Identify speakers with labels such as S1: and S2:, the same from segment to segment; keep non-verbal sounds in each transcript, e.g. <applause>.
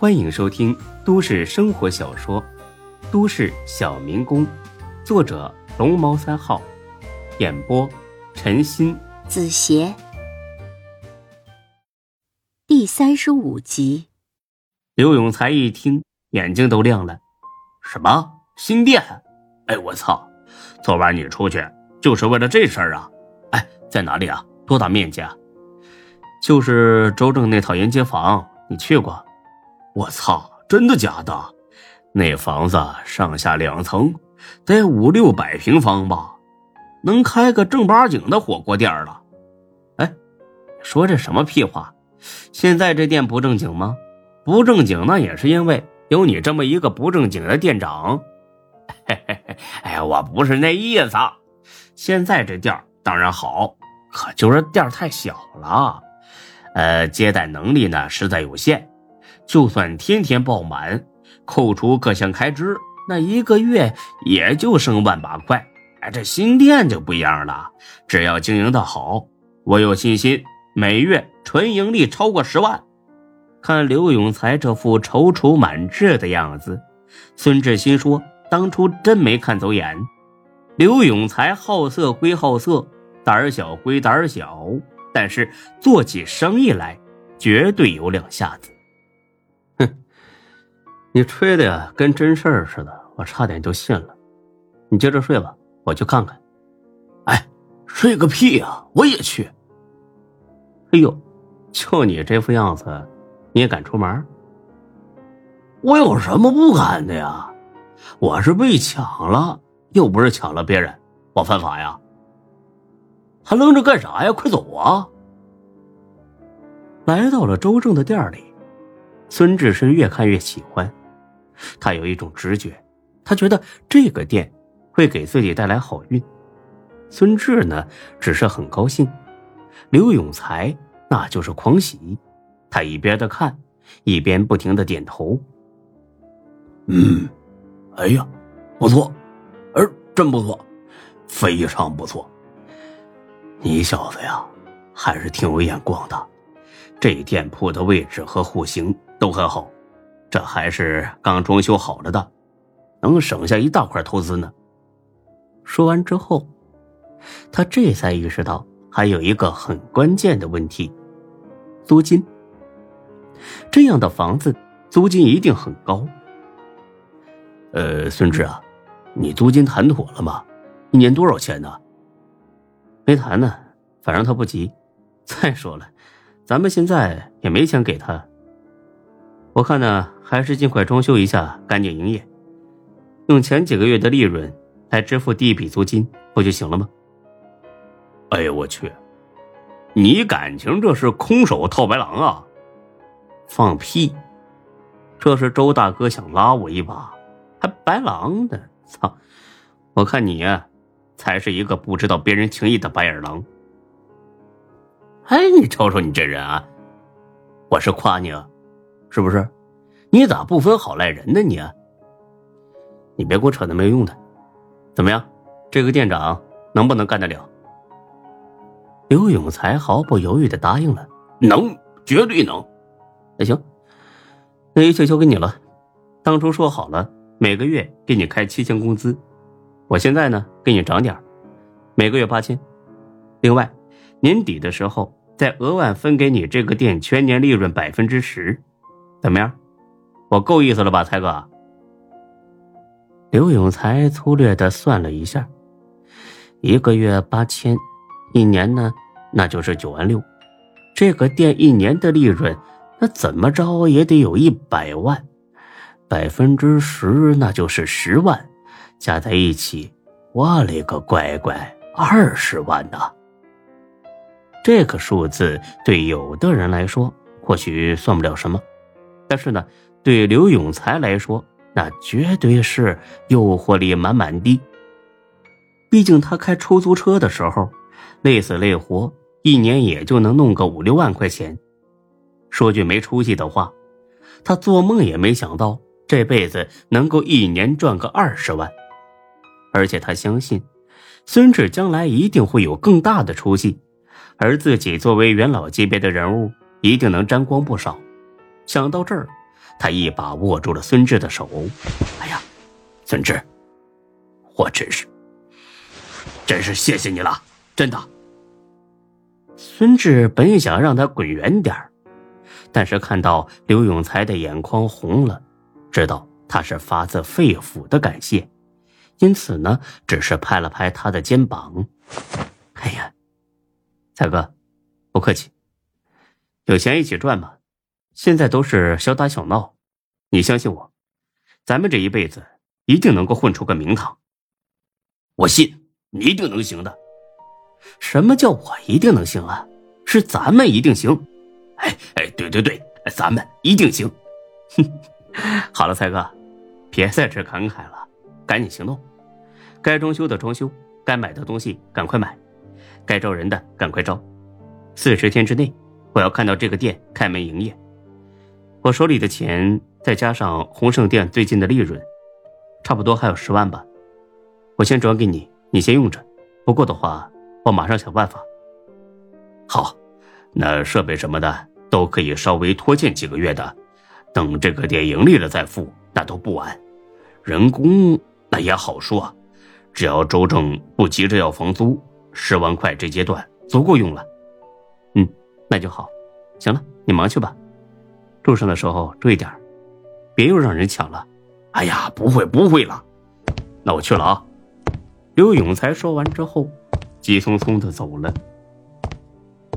S1: 欢迎收听都市生活小说《都市小民工》，作者龙猫三号，演播陈鑫、
S2: 子邪，第三十五集。
S1: 刘永才一听，眼睛都亮了：“
S3: 什么新店？哎，我操！昨晚你出去就是为了这事儿啊？哎，在哪里啊？多大面积啊？
S1: 就是周正那套沿街房，你去过？”
S3: 我操！真的假的？那房子上下两层，得五六百平方吧，能开个正八经的火锅店了。
S1: 哎，说这什么屁话？现在这店不正经吗？不正经那也是因为有你这么一个不正经的店长。
S3: 嘿嘿嘿，哎，我不是那意思。现在这店当然好，可就是店太小了，呃，接待能力呢实在有限。就算天天爆满，扣除各项开支，那一个月也就剩万把块。哎，这新店就不一样了，只要经营的好，我有信心每月纯盈利超过十万。
S1: 看刘永才这副踌躇满志的样子，孙志新说：“当初真没看走眼。刘永才好色归好色，胆小归胆小，但是做起生意来绝对有两下子。”你吹的呀，跟真事儿似的，我差点就信了。你接着睡吧，我去看看。
S3: 哎，睡个屁呀！我也去。
S1: 哎呦，就你这副样子，你也敢出门？
S3: 我有什么不敢的呀？我是被抢了，又不是抢了别人，我犯法呀？还愣着干啥呀？快走啊！
S1: 来到了周正的店里，孙志是越看越喜欢。他有一种直觉，他觉得这个店会给自己带来好运。孙志呢，只是很高兴；刘永才那就是狂喜。他一边的看，一边不停的点头。
S3: 嗯，哎呀，不错，儿真不错，非常不错。你小子呀，还是挺有眼光的。这店铺的位置和户型都很好。这还是刚装修好了的，能省下一大块投资呢。
S1: 说完之后，他这才意识到还有一个很关键的问题：租金。这样的房子租金一定很高。
S3: 呃，孙志啊，你租金谈妥了吗？一年多少钱呢？
S1: 没谈呢，反正他不急。再说了，咱们现在也没钱给他。我看呢，还是尽快装修一下，赶紧营业，用前几个月的利润来支付第一笔租金，不就行了吗？
S3: 哎呦我去！你感情这是空手套白狼啊？
S1: 放屁！这是周大哥想拉我一把，还白狼呢？操！我看你呀，才是一个不知道别人情谊的白眼狼。
S3: 哎，你瞅瞅你这人啊！我是夸你啊。是不是？你咋不分好赖人呢？你，
S1: 你别给我扯那没用的。怎么样，这个店长能不能干得了？刘永才毫不犹豫的答应了：“
S3: 能，绝对能。”
S1: 那行，那一切交给你了。当初说好了，每个月给你开七千工资，我现在呢给你涨点每个月八千。另外，年底的时候再额外分给你这个店全年利润百分之十。怎么样，我够意思了吧，才哥？刘永才粗略的算了一下，一个月八千，一年呢，那就是九万六。这个店一年的利润，那怎么着也得有一百万，百分之十那就是十万，加在一起，我勒个乖乖，二十万呐！这个数字对有的人来说，或许算不了什么。但是呢，对刘永才来说，那绝对是诱惑力满满的。毕竟他开出租车的时候，累死累活，一年也就能弄个五六万块钱。说句没出息的话，他做梦也没想到这辈子能够一年赚个二十万。而且他相信，孙志将来一定会有更大的出息，而自己作为元老级别的人物，一定能沾光不少。想到这儿，他一把握住了孙志的手。哎呀，孙志，我真是，真是谢谢你了，真的。孙志本想让他滚远点但是看到刘永才的眼眶红了，知道他是发自肺腑的感谢，因此呢，只是拍了拍他的肩膀。哎呀，才哥，不客气。有钱一起赚嘛，现在都是小打小闹，你相信我，咱们这一辈子一定能够混出个名堂。
S3: 我信你一定能行的。
S1: 什么叫我一定能行啊？是咱们一定行。
S3: 哎哎，对对对，咱们一定行。
S1: 哼，<laughs> 好了，才哥，别在这感慨了，赶紧行动。该装修的装修，该买的东西赶快买，该招人的赶快招。四十天之内，我要看到这个店开门营业。我手里的钱再加上鸿盛店最近的利润，差不多还有十万吧。我先转给你，你先用着。不够的话，我马上想办法。
S3: 好，那设备什么的都可以稍微拖欠几个月的，等这个店盈利了再付，那都不晚。人工那也好说，只要周正不急着要房租，十万块这阶段足够用了。
S1: 嗯，那就好。行了，你忙去吧，路上的时候注意点，别又让人抢了。
S3: 哎呀，不会不会了，
S1: 那我去了啊。刘永才说完之后，急匆匆的走了。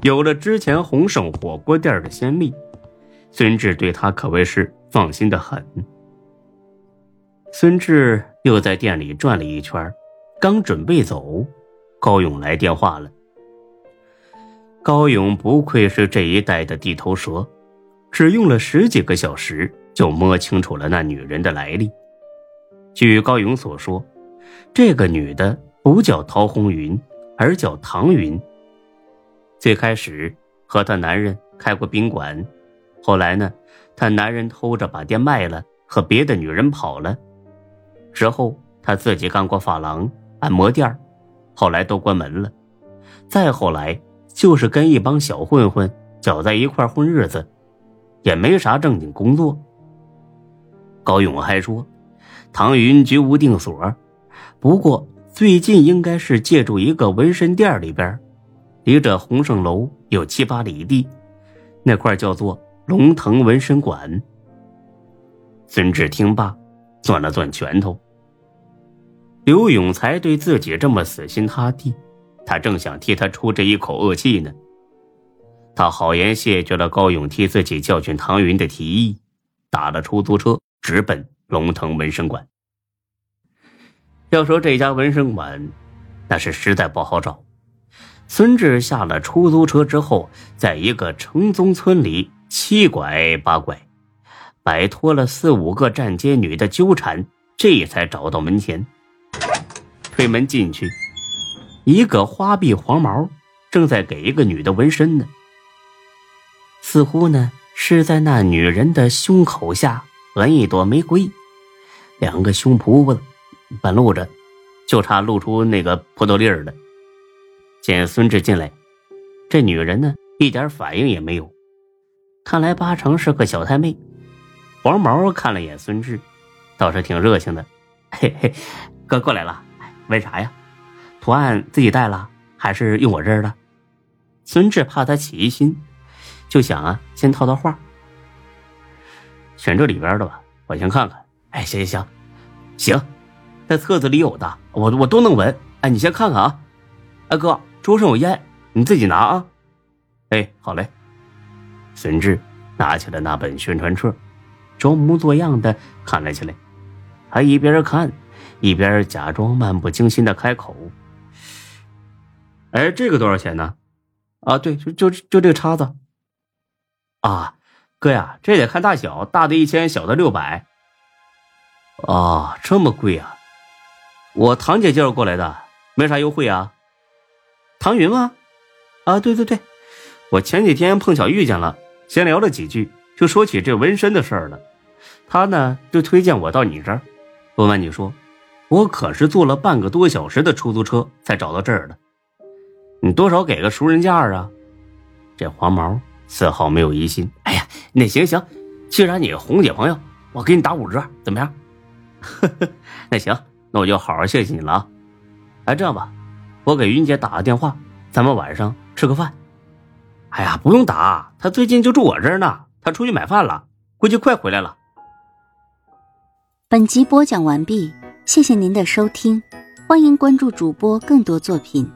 S1: 有了之前红胜火锅店的先例，孙志对他可谓是放心的很。孙志又在店里转了一圈，刚准备走，高勇来电话了。高勇不愧是这一带的地头蛇，只用了十几个小时就摸清楚了那女人的来历。据高勇所说。这个女的不叫陶红云，而叫唐云。最开始和她男人开过宾馆，后来呢，她男人偷着把店卖了，和别的女人跑了。之后她自己干过发廊、按摩店，后来都关门了。再后来就是跟一帮小混混搅在一块混日子，也没啥正经工作。高勇还说，唐云居无定所。不过最近应该是借住一个纹身店里边，离着鸿盛楼有七八里地，那块叫做龙腾纹身馆。孙志听罢，攥了攥拳头。刘永才对自己这么死心塌地，他正想替他出这一口恶气呢。他好言谢绝了高勇替自己教训唐云的提议，打了出租车直奔龙腾纹身馆。要说这家纹身馆，那是实在不好找。孙志下了出租车之后，在一个城中村里七拐八拐，摆脱了四五个站街女的纠缠，这才找到门前。推门进去，一个花臂黄毛正在给一个女的纹身呢。似乎呢是在那女人的胸口下纹一朵玫瑰，两个胸脯子。半露着，就差露出那个葡萄粒儿了。见孙志进来，这女人呢一点反应也没有，看来八成是个小太妹。黄毛看了眼孙志，倒是挺热情的：“嘿嘿，哥过来了，问啥呀？图案自己带了还是用我这儿的？”孙志怕他起疑心，就想啊，先套套话，选这里边的吧，我先看看。哎，行行行，行。在册子里有的，我我都能闻。哎，你先看看啊，哎哥，桌上有烟，你自己拿啊。哎，好嘞。孙志拿起了那本宣传册，装模作样的看了起来。他一边看，一边假装漫不经心的开口：“哎，这个多少钱呢？啊，对，就就就这个叉子。啊，哥呀，这得看大小，大的一千，小的六百。啊，这么贵啊！”我堂姐介绍过来的，没啥优惠啊。唐云吗？啊，对对对，我前几天碰巧遇见了，闲聊了几句，就说起这纹身的事儿了。他呢就推荐我到你这儿。不瞒你说，我可是坐了半个多小时的出租车才找到这儿的。你多少给个熟人价啊？这黄毛丝毫没有疑心。哎呀，那行行，既然你红姐朋友，我给你打五折，怎么样？呵 <laughs> 呵那行，那我就好好谢谢你了啊！哎，这样吧，我给云姐打个电话，咱们晚上吃个饭。哎呀，不用打，她最近就住我这儿呢，她出去买饭了，估计快回来了。
S2: 本集播讲完毕，谢谢您的收听，欢迎关注主播更多作品。